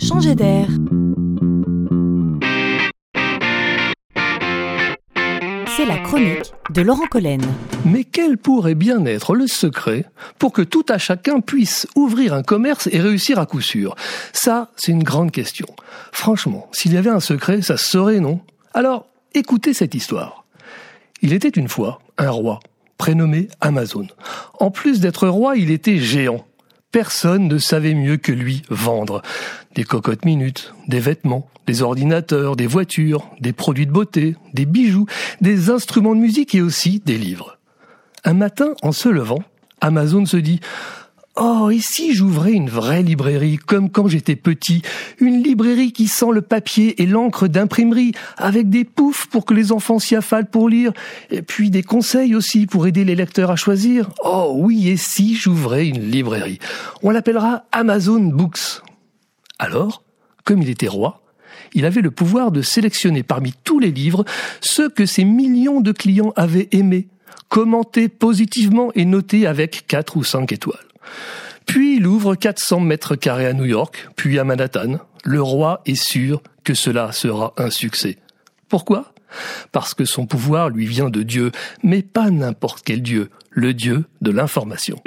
changer d'air. C'est la chronique de Laurent Collen. Mais quel pourrait bien être le secret pour que tout à chacun puisse ouvrir un commerce et réussir à coup sûr? Ça, c'est une grande question. Franchement, s'il y avait un secret, ça se saurait, non Alors, écoutez cette histoire. Il était une fois un roi, prénommé Amazon. En plus d'être roi, il était géant. Personne ne savait mieux que lui vendre. Des cocottes minutes, des vêtements, des ordinateurs, des voitures, des produits de beauté, des bijoux, des instruments de musique et aussi des livres. Un matin, en se levant, Amazon se dit Oh, et si j'ouvrais une vraie librairie, comme quand j'étais petit, une librairie qui sent le papier et l'encre d'imprimerie, avec des poufs pour que les enfants s'y affalent pour lire, et puis des conseils aussi pour aider les lecteurs à choisir. Oh oui, et si j'ouvrais une librairie? On l'appellera Amazon Books. Alors, comme il était roi, il avait le pouvoir de sélectionner parmi tous les livres ceux que ses millions de clients avaient aimés, commentés positivement et notés avec quatre ou cinq étoiles. Puis il ouvre 400 mètres carrés à New York, puis à Manhattan. Le roi est sûr que cela sera un succès. Pourquoi? Parce que son pouvoir lui vient de Dieu, mais pas n'importe quel Dieu, le Dieu de l'information.